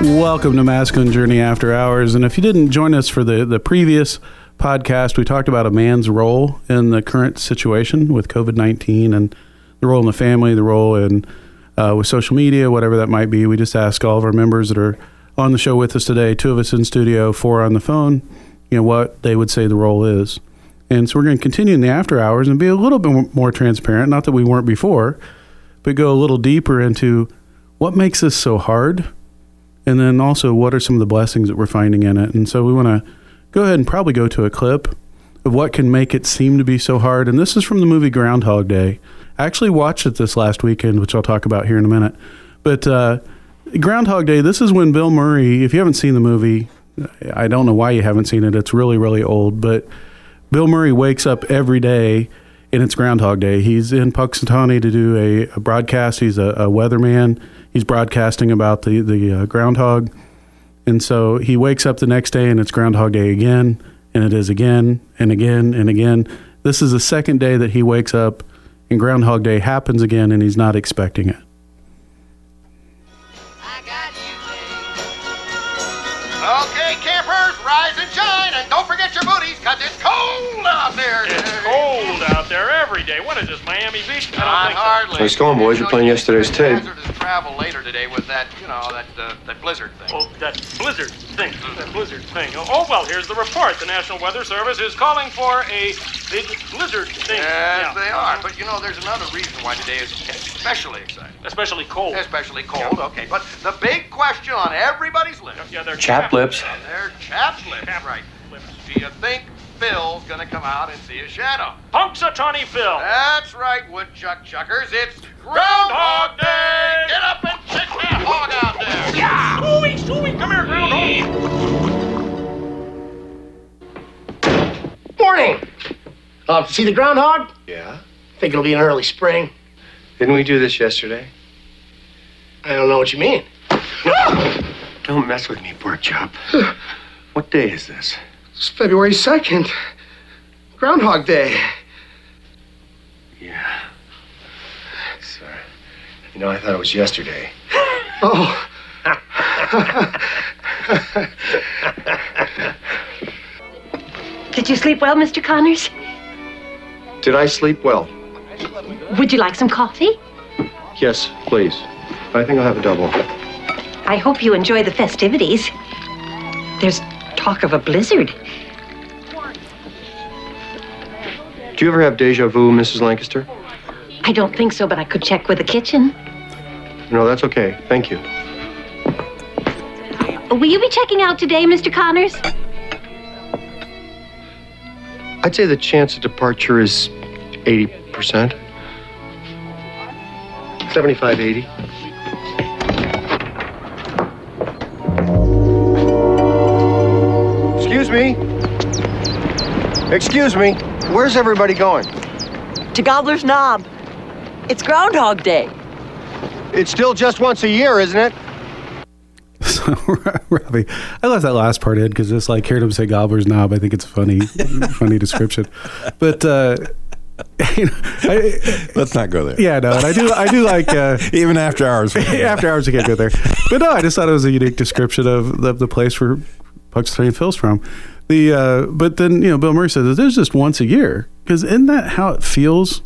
Welcome to Masculine Journey After Hours. And if you didn't join us for the, the previous podcast, we talked about a man's role in the current situation with COVID 19 and the role in the family, the role in uh, with social media, whatever that might be. We just ask all of our members that are on the show with us today, two of us in studio, four on the phone, you know, what they would say the role is. And so we're going to continue in the after hours and be a little bit more transparent. Not that we weren't before, but go a little deeper into what makes this so hard. And then also, what are some of the blessings that we're finding in it? And so we want to go ahead and probably go to a clip of what can make it seem to be so hard. And this is from the movie Groundhog Day. I actually watched it this last weekend, which I'll talk about here in a minute. But uh, Groundhog Day, this is when Bill Murray, if you haven't seen the movie, I don't know why you haven't seen it. It's really, really old. But Bill Murray wakes up every day and it's Groundhog Day. He's in Punxsutawney to do a, a broadcast. He's a, a, weatherman. He's broadcasting about the, the uh, groundhog. And so he wakes up the next day and it's Groundhog Day again, and it is again and again and again. This is the second day that he wakes up and Groundhog Day happens again and he's not expecting it. Okay, campers, rise and shine, and don't forget your booties, cause it's cold out there. It's cold out there every day. What is this, Miami Beach? I don't Not think so. hardly. Nice going, boys. You're playing yesterday's It's tape. Hazardous travel later today with that, you know, that uh, that blizzard thing. Oh, that blizzard thing. That blizzard thing. Oh, oh, well, here's the report. The National Weather Service is calling for a big blizzard thing. Yes, Yeah. they are. But you know, there's another reason why today is especially exciting. Especially cold. Especially cold, okay. But the big question on everybody's lips, Yeah, they're Chap lips. they're chapped lips, Chap right? lips. Do you think Phil's gonna come out and see a shadow? Punxsutawney Phil. That's right, woodchuck chuckers. It's Groundhog Day. Get up and check that hog out there. Yeah! Stewie, Stewie, come here, groundhog. Morning. Uh, see the groundhog? Yeah? Think it'll be an early spring. Didn't we do this yesterday? I don't know what you mean. Don't mess with me, pork chop. what day is this? It's February 2nd. Groundhog Day. Yeah. Sorry. You know, I thought it was yesterday. Oh. Did you sleep well, Mr. Connors? Did I sleep well? Would you like some coffee? Yes, please. I think I'll have a double. I hope you enjoy the festivities. There's talk of a blizzard. Do you ever have deja vu, Mrs. Lancaster? I don't think so, but I could check with the kitchen. No, that's okay. Thank you. Will you be checking out today, Mr. Connors? I'd say the chance of departure is 80%. 75 80. Excuse me. Excuse me. Where's everybody going? to Gobbler's Knob. It's Groundhog Day. It's still just once a year, isn't it? So, Robbie, I left that last part in because it's like hearing him say "gobbler's knob." I think it's funny, funny description. But uh, you know, I, Let's not go there. yeah, no, and I do, I do like uh, Even after hours. after hours. you can't go there, but no, I just thought it was a unique description of the, the place where Punxsutawney Phil's from. The uh, but then you know Bill Murray says that there's just once a year because isn't that how it feels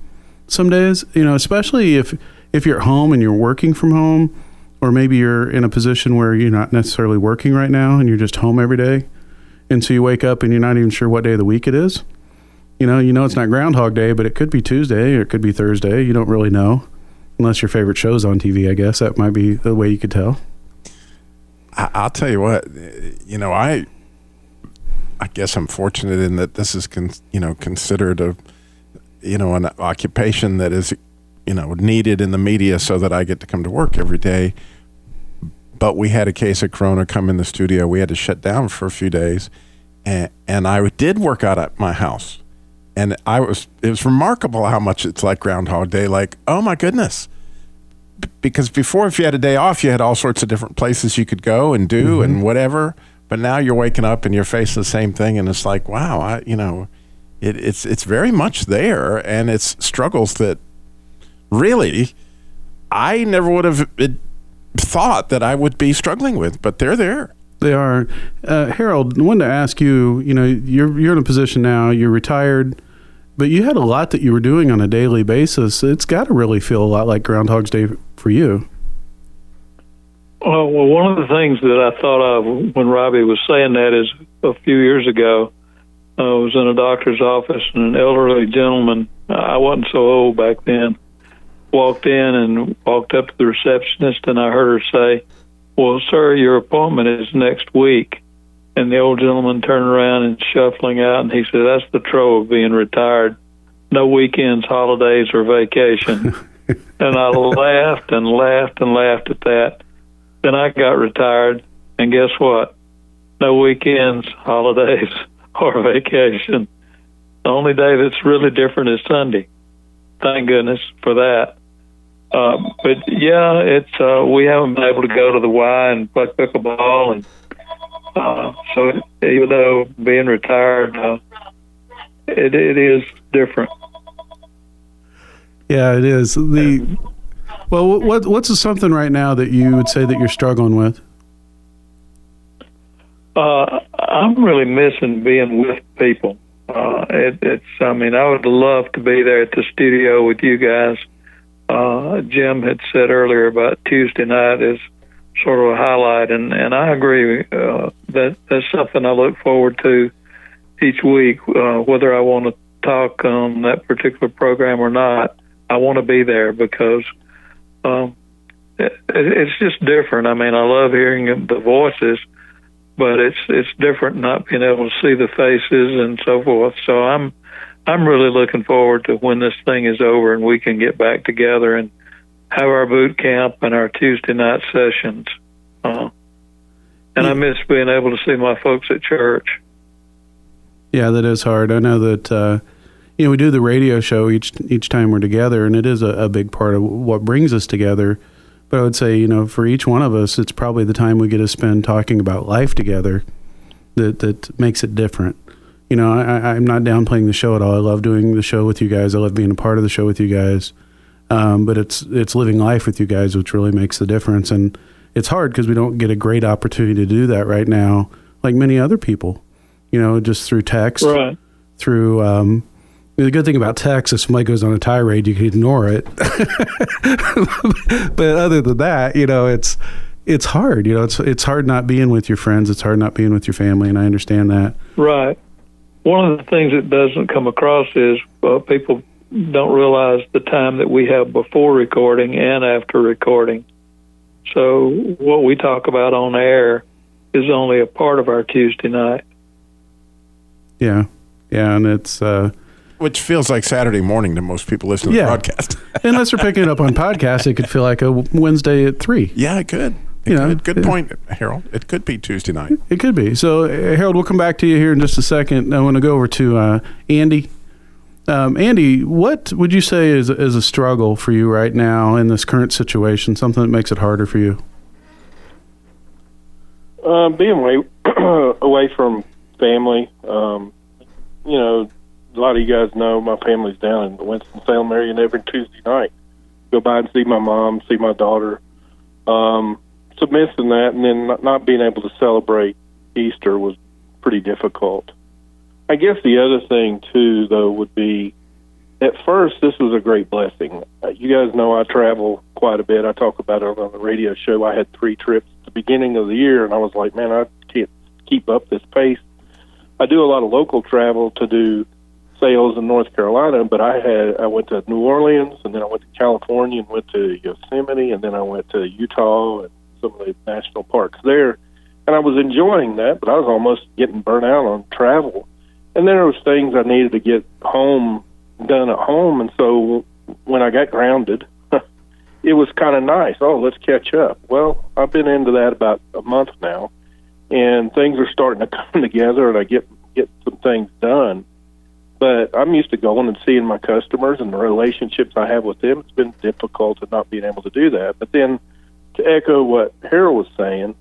some days? You know, especially if if you're at home and you're working from home, or maybe you're in a position where you're not necessarily working right now and you're just home every day, and so you wake up and you're not even sure what day of the week it is. You know, you know it's not Groundhog Day, but it could be Tuesday or it could be Thursday. You don't really know, unless your favorite show's on TV. I guess that might be the way you could tell. I'll tell you what, you know, I, I guess I'm fortunate in that this is, con, you know, considered a, you know, an occupation that is, you know, needed in the media so that I get to come to work every day. But we had a case of corona come in the studio. We had to shut down for a few days, and, and I did work out at my house, and I was it was remarkable how much it's like Groundhog Day. Like, oh my goodness, B- because before if you had a day off, you had all sorts of different places you could go and do mm-hmm. and whatever. But now you're waking up and you're facing the same thing, and it's like, wow, I you know, it, it's it's very much there, and it's struggles that really I never would have thought that I would be struggling with, but they're there. They are. Uh, Harold, I wanted to ask you. You know, you're you're in a position now. You're retired, but you had a lot that you were doing on a daily basis. It's got to really feel a lot like Groundhog's Day for you. Well, one of the things that I thought of when Robbie was saying that is a few years ago, I was in a doctor's office and an elderly gentleman, I wasn't so old back then, walked in and walked up to the receptionist and I heard her say, Well, sir, your appointment is next week. And the old gentleman turned around and shuffling out and he said, That's the trouble of being retired. No weekends, holidays, or vacation. and I laughed and laughed and laughed at that. Then I got retired, and guess what? No weekends, holidays, or vacation. The only day that's really different is Sunday. Thank goodness for that. Um, but yeah, it's uh, we haven't been able to go to the Y and play pickleball, and uh, so even though being retired, uh, it it is different. Yeah, it is. The well, what what's something right now that you would say that you're struggling with? Uh, I'm really missing being with people. Uh, it, it's, I mean, I would love to be there at the studio with you guys. Uh, Jim had said earlier about Tuesday night is sort of a highlight, and, and I agree uh, that that's something I look forward to each week, uh, whether I want to talk on that particular program or not. I want to be there because um, it, it's just different. I mean, I love hearing the voices, but it's it's different not being able to see the faces and so forth. So I'm I'm really looking forward to when this thing is over and we can get back together and have our boot camp and our Tuesday night sessions. Uh, and I miss being able to see my folks at church. Yeah, that is hard. I know that uh, you know we do the radio show each each time we're together, and it is a, a big part of what brings us together. But I would say, you know, for each one of us, it's probably the time we get to spend talking about life together that that makes it different. You know, I, I'm not downplaying the show at all. I love doing the show with you guys. I love being a part of the show with you guys. Um, but it's it's living life with you guys, which really makes the difference. And it's hard because we don't get a great opportunity to do that right now, like many other people. You know, just through text, right. through um, the good thing about text, if somebody goes on a tirade, you can ignore it. but other than that, you know, it's it's hard. You know, it's it's hard not being with your friends. It's hard not being with your family, and I understand that. Right. One of the things that doesn't come across is uh, people don't realize the time that we have before recording and after recording. So what we talk about on air is only a part of our Tuesday night. Yeah, yeah, and it's. Uh, Which feels like Saturday morning to most people listening to Yeah. the broadcast. unless they're picking it up on podcast, it could feel like a Wednesday at three. yeah, it could. It You know, could. Good it- point, Harold. It could be Tuesday night. It could be. So, uh, Harold, we'll come back to you here in just a second. I want to go over to uh, Andy. Um, Andy, what would you say is, is a struggle for you right now in this current situation? Something that makes it harder for you? Uh, being away away from family, um, you know, a lot of you guys know my family's down in Winston Salem area, and every Tuesday night go by and see my mom, see my daughter. Um, so missing that, and then not, not being able to celebrate Easter was pretty difficult. I guess the other thing too, though, would be at first this was a great blessing. Uh, you guys know I travel quite a bit. I talk about it on the radio show. I had three trips at the beginning of the year, and I was like, man, I can't keep up this pace. I do a lot of local travel to do sales in North Carolina, but I had I went to New Orleans, and then I went to California, and went to Yosemite, and then I went to Utah and some of the national parks there, and I was enjoying that, but I was almost getting burnt out on travel. And there was things I needed to get home done at home, and so when I got grounded, it was kind of nice. Oh, let's catch up. Well, I've been into that about a month now, and things are starting to come together, and I get get some things done. But I'm used to going and seeing my customers and the relationships I have with them. It's been difficult to not being able to do that. But then to echo what Harold was saying,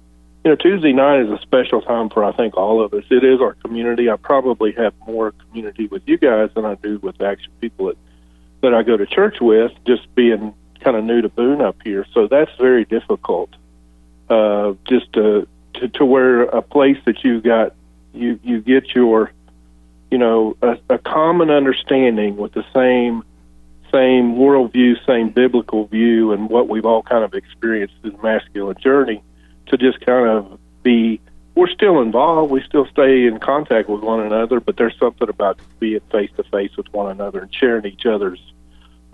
you know, Tuesday night is a special time for I think all of us. It is our community. I probably have more community with you guys than I do with the actual people that that I go to church with. Just being kind of new to Boone up here, so that's very difficult. Uh, just to, to to where a place that you got you you get your you know a, a common understanding with the same same worldview, same biblical view, and what we've all kind of experienced in the masculine journey to just kind of be we're still involved. We still stay in contact with one another but there's something about being face to face with one another and sharing each other's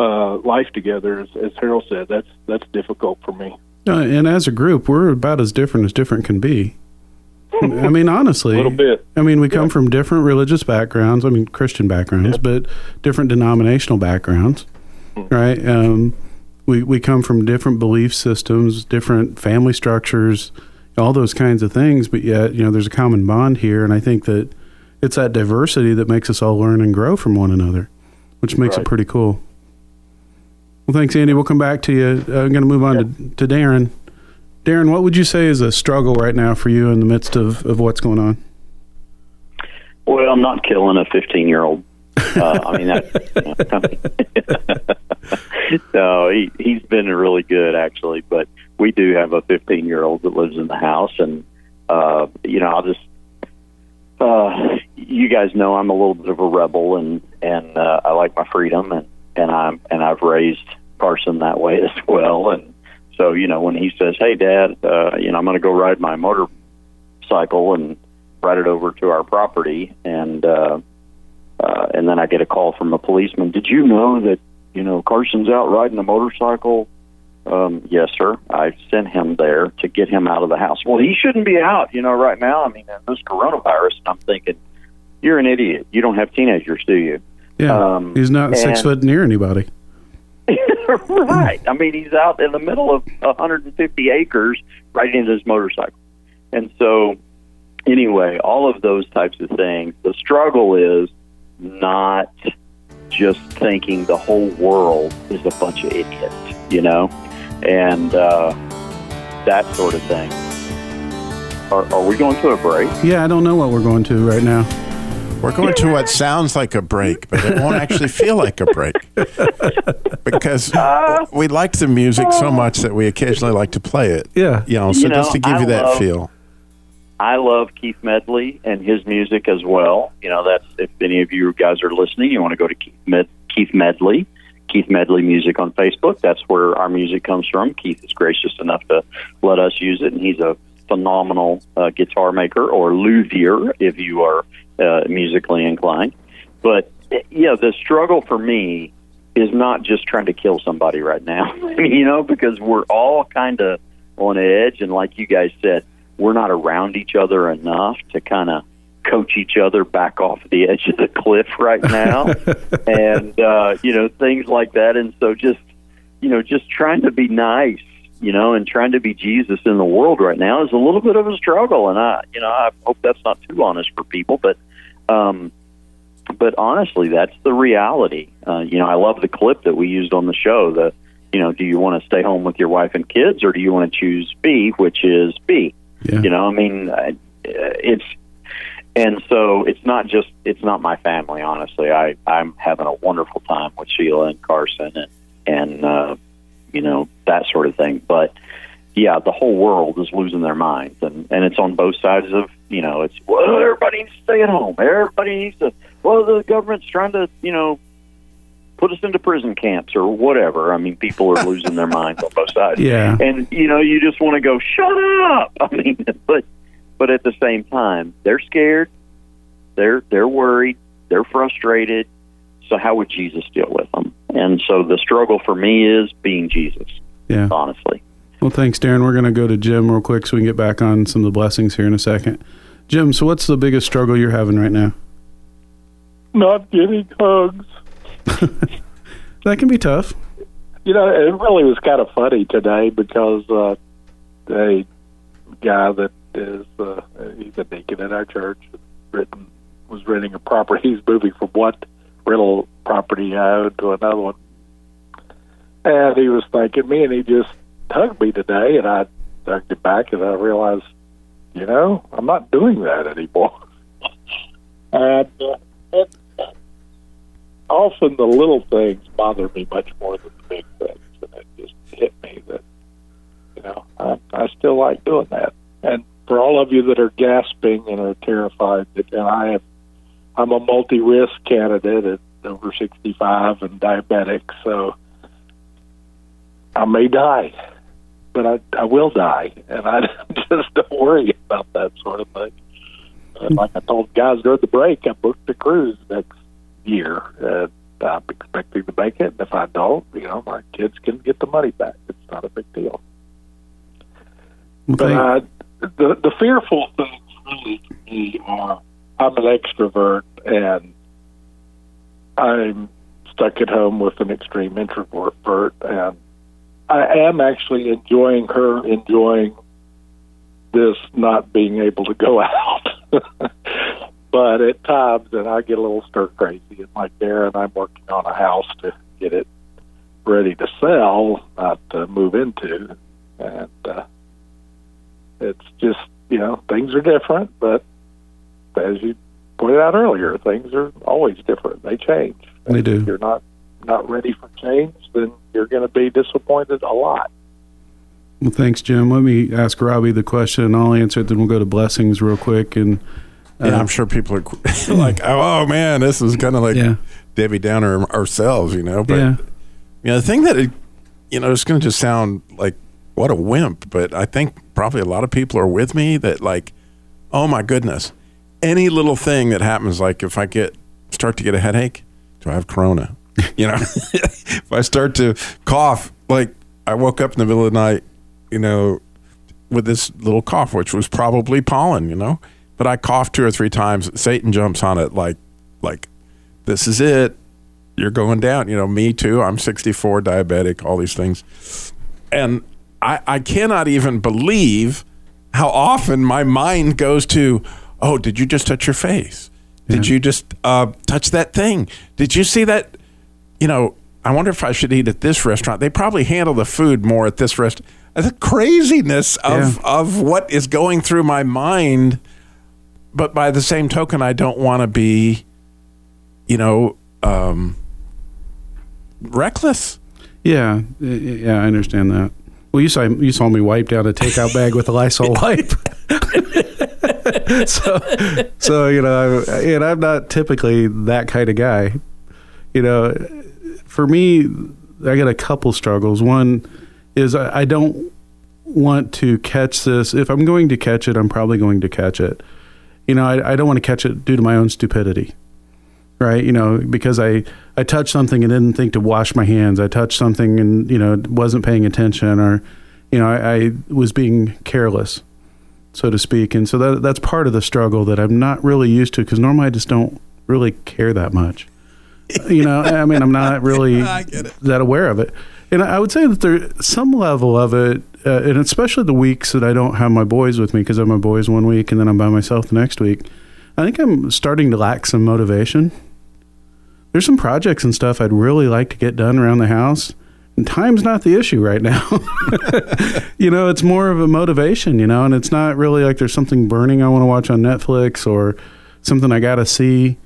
uh, life together as, as harold said. That's that's difficult for me. Uh, and as a group, we're about as different as different can be. I mean, honestly, A little bit. I mean, we come from different religious backgrounds. I mean, Christian backgrounds, but different denominational backgrounds, right? Um, we we come from different belief systems, different family structures, all those kinds of things. But yet, you know, there's a common bond here, and I think that it's that diversity that makes us all learn and grow from one another, which makes it pretty cool. Well, thanks, Andy. We'll come back to you. Uh, I'm going to move on to, to Darren. Darren, what would you say is a struggle right now for you in the midst of, of what's going on? Well, I'm not killing a 15 year old. Uh, I mean, that, no, he he's been really good actually. But we do have a 15 year old that lives in the house, and uh, you know, I'll just uh, you guys know I'm a little bit of a rebel, and and uh, I like my freedom, and and I'm and I've raised Carson that way as well, and so you know when he says, "Hey, Dad, uh, you know I'm going to go ride my motorcycle and ride it over to our property," and uh, uh, and then I get a call from a policeman. Did you know that you know Carson's out riding a motorcycle? Um, yes, sir. I sent him there to get him out of the house. Well, he shouldn't be out, you know, right now. I mean, this coronavirus, and I'm thinking, you're an idiot. You don't have teenagers, do you? Yeah, Um, he's not six and- foot near anybody. right. I mean, he's out in the middle of 150 acres riding his motorcycle. And so, anyway, all of those types of things. The struggle is not just thinking the whole world is a bunch of idiots, you know, and uh, that sort of thing. Are, are we going to a break? Yeah, I don't know what we're going to right now. We're going to what sounds like a break, but it won't actually feel like a break because we like the music so much that we occasionally like to play it. Yeah, you know. So You know, just to give I you that love- feel. I love Keith Medley and his music as well. You know, that's if any of you guys are listening, you want to go to Keith, Med- Keith Medley, Keith Medley Music on Facebook. That's where our music comes from. Keith is gracious enough to let us use it, and he's a phenomenal uh, guitar maker or luthier if you are uh, musically inclined. But yeah, the struggle for me is not just trying to kill somebody right now, you know, because we're all kind of on edge, and like you guys said, we're not around each other enough to kind of coach each other back off the edge of the cliff right now, and uh, you know things like that. And so just you know just trying to be nice, you know, and trying to be Jesus in the world right now is a little bit of a struggle. And I you know I hope that's not too honest for people, but. Um but honestly, that's the reality. Uh, you know, I love the clip that we used on the show. The, you know, do you want to stay home with your wife and kids, or do you want to choose B, which is B? Yeah. You know, I mean, I- it's and so it's not just it's not my family. Honestly, I I'm having a wonderful time with Sheila and Carson and and uh, you know that sort of thing. But yeah, the whole world is losing their minds, and and it's on both sides of you know it's well everybody needs to stay at home. Everybody needs to well the government's trying to you know put us into prison camps or whatever. I mean, people are losing their minds on both sides. Yeah. And you know, you just want to go, shut up. I mean, but but at the same time, they're scared. They're they're worried. They're frustrated. So how would Jesus deal with them? And so the struggle for me is being Jesus. Yeah. Honestly. Well, thanks, Darren. We're going to go to Jim real quick so we can get back on some of the blessings here in a second. Jim, so what's the biggest struggle you're having right now? Not getting hugs. That can be tough. You know, it really was kind of funny today because uh, a guy that is uh, he's a deacon in our church written was renting a property. He's moving from one rental property I owned to another one, and he was thanking me, and he just hugged me today, and I hugged him back, and I realized, you know, I'm not doing that anymore. and uh, it, often the little things bother me much more than the big things, and it just hit me that you know I, I still like doing that. And for all of you that are gasping and are terrified, that and I have, I'm a multi-risk candidate at over 65 and diabetic, so I may die, but I I will die, and I just don't worry about that sort of thing. And like I told guys during the break, I booked the cruise next year. And I'm expecting to make it. And if I don't, you know, my kids can get the money back. It's not a big deal. but uh, the the fearful things really to me are I'm an extrovert and I'm stuck at home with an extreme introvert, and I am actually enjoying her enjoying this not being able to go out. but at times, and I get a little stir crazy. And like Darren, I'm working on a house to get it ready to sell, not to move into, and uh, it's just you know things are different. But as you pointed out earlier, things are always different. They change. They do. You're not not ready for change, then you're going to be disappointed a lot. Well, thanks, Jim. Let me ask Robbie the question, and I'll answer it. Then we'll go to blessings real quick. And uh, yeah, I'm sure people are like, "Oh, man, this is kind of like Yeah. Debbie Downer ourselves," you know. But Yeah. you know, the thing that it, you know, it's going to just sound like what a wimp, but I think probably a lot of people are with me that like, oh my goodness, any little thing that happens, like if I get start to get a headache, do I have corona? You know, if I start to cough, like I woke up in the middle of the night, you know, with this little cough, which was probably pollen, you know, but I coughed two or three times. Satan jumps on it like, like, this is it. You're going down. You know, me too. I'm 64, diabetic, all these things. And I, I cannot even believe how often my mind goes to, oh, did you just touch your face? Did you just uh, touch that thing? Did you see that? You know, I wonder if I should eat at this restaurant. They probably handle the food more at this restaurant. The craziness of, of what is going through my mind. But by the same token, I don't want to be, you know, um, reckless. Yeah, yeah, I understand that. Well, you saw you saw me wipe down a takeout bag with a Lysol wipe. so, so you know, I, and I'm not typically that kind of guy. You know, for me, I got a couple struggles. One is I, I don't want to catch this. If I'm going to catch it, I'm probably going to catch it. You know, I, I don't want to catch it due to my own stupidity right? You know, because I I touched something and didn't think to wash my hands. I touched something and you know wasn't paying attention, or you know I, I was being careless, so to speak. And so that that's part of the struggle that I'm not really used to because normally I just don't really care that much. You know, I mean, I'm not really that aware of it. And I would say that there's some level of it, uh, and especially the weeks that I don't have my boys with me because I have my boys one week and then I'm by myself the next week. I think I'm starting to lack some motivation. There's some projects and stuff I'd really like to get done around the house. And time's not the issue right now. you know, it's more of a motivation, you know, and it's not really like there's something burning I want to watch on Netflix or something I got to see.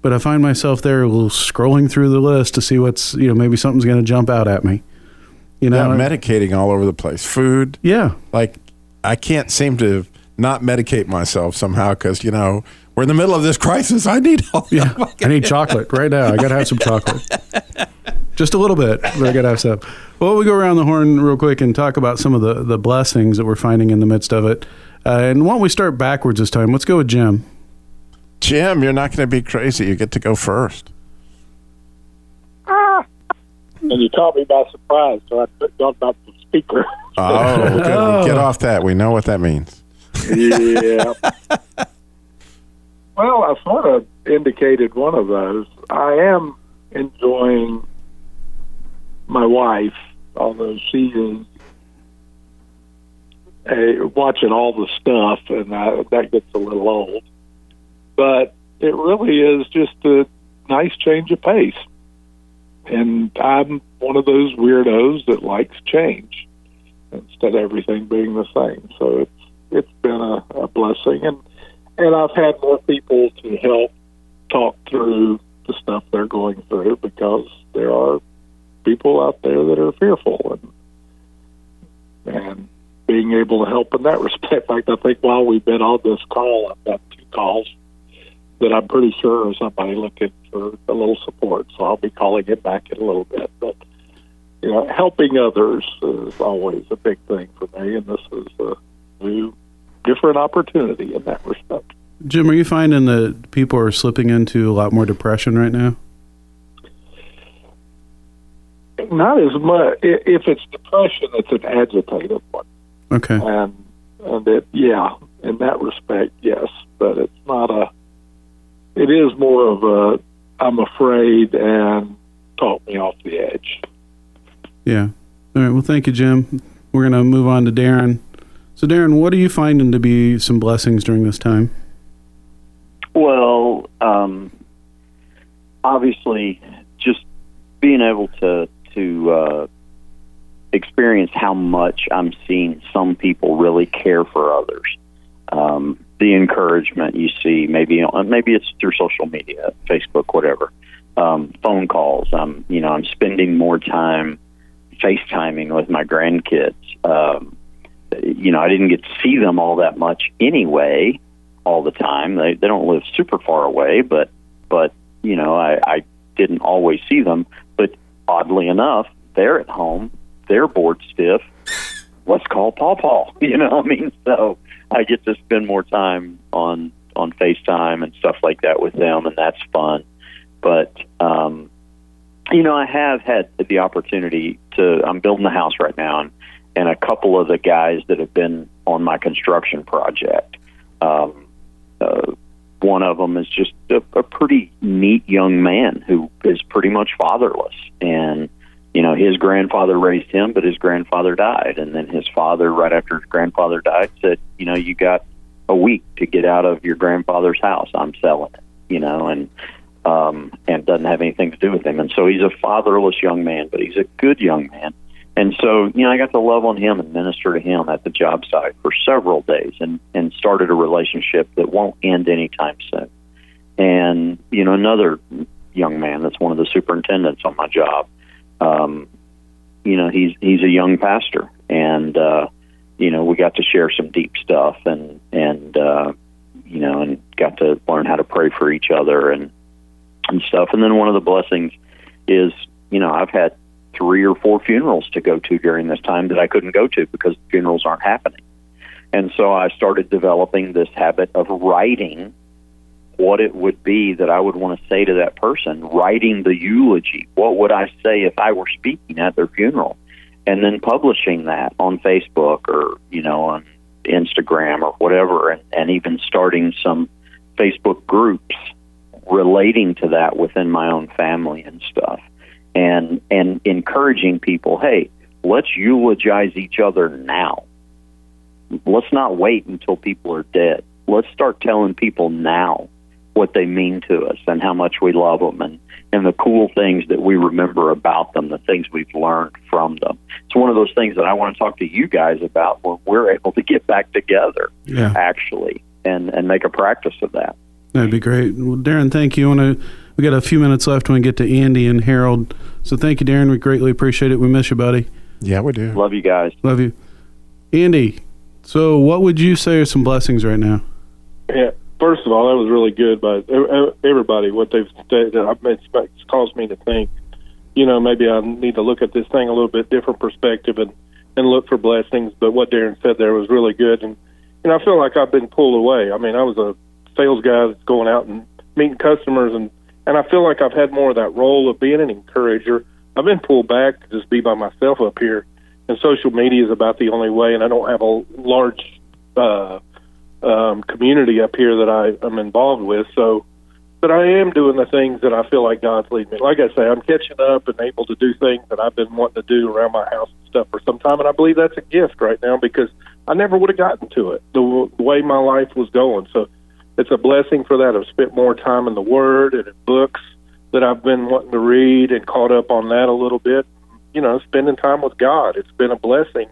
But I find myself there a little scrolling through the list to see what's, you know, maybe something's going to jump out at me. You know, yeah, medicating all over the place. Food. Yeah. Like, I can't seem to not medicate myself somehow because, you know, we're in the middle of this crisis. I need help. Yeah. I need chocolate right now. I got to have some chocolate. Just a little bit, but I got to have some. Well, we go around the horn real quick and talk about some of the, the blessings that we're finding in the midst of it. Uh, and why don't we start backwards this time? Let's go with Jim. Jim, you're not going to be crazy. You get to go first. Ah. And you caught me by surprise, so I put you up the speaker. Oh, good. Well, get off that. We know what that means. yeah. well, I sort of indicated one of those. I am enjoying my wife, although she is uh, watching all the stuff, and I, that gets a little old. But it really is just a nice change of pace. And I'm one of those weirdos that likes change instead of everything being the same. So it's it's been a, a blessing, and and I've had more people to help talk through the stuff they're going through because there are people out there that are fearful and and being able to help in that respect. In fact, I think while we've been on this call, I've got two calls that I'm pretty sure is somebody looking for a little support. So I'll be calling it back in a little bit. But you know, helping others is always a big thing for me, and this is a new, different opportunity in that respect. Jim, are you finding that people are slipping into a lot more depression right now? Not as much. If it's depression, it's an agitated one. Okay. and and it yeah in that respect yes but it's not a it is more of a i'm afraid and talk me off the edge Yeah. All right. Well, thank you, Jim. We're going to move on to Darren. So, Darren, what are you finding to be some blessings during this time? Well, um, obviously, just being able to to uh, experience how much I'm seeing some people really care for others. Um, the encouragement you see, maybe maybe it's through social media, Facebook, whatever. Um, phone calls. I'm you know I'm spending more time FaceTiming with my grandkids. Um, you know I didn't get to see them all that much anyway, all the time. They they don't live super far away, but but you know I, I didn't always see them. But oddly enough, they're at home. They're bored stiff. Let's call Paw Paw. You know, what I mean, so I get to spend more time on on FaceTime and stuff like that with them, and that's fun. But um, you know, I have had the opportunity to. I'm building a house right now, and and a couple of the guys that have been on my construction project. Um, uh, one of them is just a, a pretty neat young man who is pretty much fatherless, and you know his grandfather raised him, but his grandfather died, and then his father, right after his grandfather died, said, you know, you got a week to get out of your grandfather's house. I'm selling it, you know, and um, and doesn't have anything to do with him. And so he's a fatherless young man, but he's a good young man. And so, you know, I got to love on him and minister to him at the job site for several days and, and started a relationship that won't end anytime soon. And, you know, another young man that's one of the superintendents on my job, um, you know, he's, he's a young pastor and, uh, you know, we got to share some deep stuff and, and, uh, you know, and got to learn how to pray for each other and, and stuff. And then one of the blessings is, you know, I've had three or four funerals to go to during this time that I couldn't go to because funerals aren't happening. And so I started developing this habit of writing what it would be that I would want to say to that person, writing the eulogy. What would I say if I were speaking at their funeral? And then publishing that on Facebook or, you know, on Instagram or whatever, and, and even starting some Facebook groups relating to that within my own family and stuff and and encouraging people hey let's eulogize each other now let's not wait until people are dead let's start telling people now what they mean to us and how much we love them and and the cool things that we remember about them the things we've learned from them it's one of those things that I want to talk to you guys about when we're able to get back together Yeah. actually and and make a practice of that That'd be great. Well, Darren, thank you. I wanna, we got a few minutes left when we get to Andy and Harold. So thank you, Darren. We greatly appreciate it. We miss you, buddy. Yeah, we do. Love you guys. Love you. Andy, so what would you say are some blessings right now? Yeah. First of all, that was really good by everybody. What they've mean, it's caused me to think. You know, maybe I need to look at this thing a little bit different perspective and and look for blessings. But what Darren said there was really good, and and I feel like I've been pulled away. I mean, I was a sales guy going out and meeting customers, and and I feel like I've had more of that role of being an encourager. I've been pulled back to just be by myself up here, and social media is about the only way. And I don't have a large uh, um, community up here that I am involved with. So, but I am doing the things that I feel like God's leading me. Like I say, I'm catching up and able to do things that I've been wanting to do around my house and stuff for some time. And I believe that's a gift right now because I never would have gotten to it the, the way my life was going. So, it's a blessing for that. I've spent more time in the Word and in books that I've been wanting to read and caught up on that a little bit. You know, spending time with God. It's been a blessing,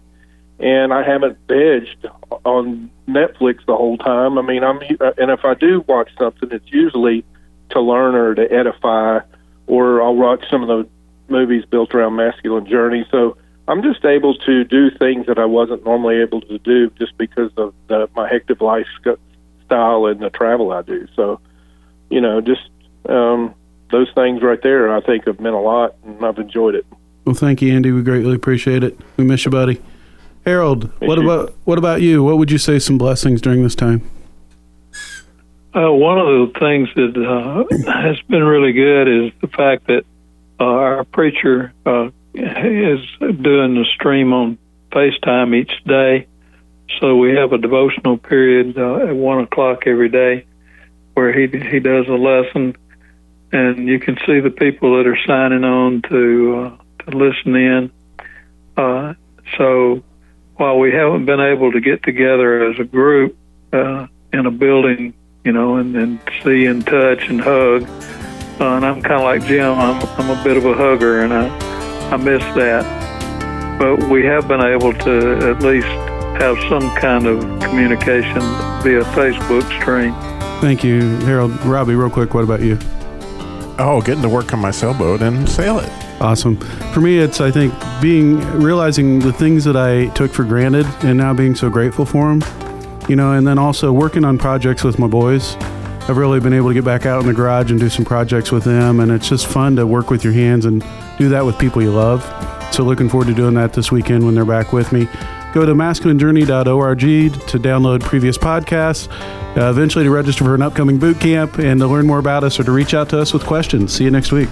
and I haven't vegged on Netflix the whole time. I mean, I'm and if I do watch something, it's usually to learn or to edify, or I'll watch some of the movies built around masculine journey. So I'm just able to do things that I wasn't normally able to do just because of the, my hectic lifestyle and the travel I do. So, you know, just um, those things right there, I think have meant a lot, and I've enjoyed it. Well, thank you, Andy. We greatly appreciate it. We miss you, buddy. Harold, what about what about you? What would you say some blessings during this time? Uh, one of the things that uh, has been really good is the fact that uh, our preacher uh, is doing the stream on FaceTime each day. So we have a devotional period uh, at one o'clock every day where he he does a lesson, and you can see the people that are signing on to uh, to listen in. Uh, so while we haven't been able to get together as a group uh, in a building, you know, and, and see and touch and hug, uh, and I'm kind of like Jim. I'm I'm a bit of a hugger, and I I miss that. But we have been able to at least have some kind of communication via Facebook stream. Thank you, Harold. Robbie, real quick, what about you? Oh, getting to work on my sailboat and sail it. Awesome. For me, it's I think being realizing the things that I took for granted and now being so grateful for them. You know, and then also working on projects with my boys. I've really been able to get back out in the garage and do some projects with them, and it's just fun to work with your hands and do that with people you love. So looking forward to doing that this weekend when they're back with me. Go to masculinejourney.org to download previous podcasts, uh, eventually to register for an upcoming boot camp, and to learn more about us or to reach out to us with questions. See you next week.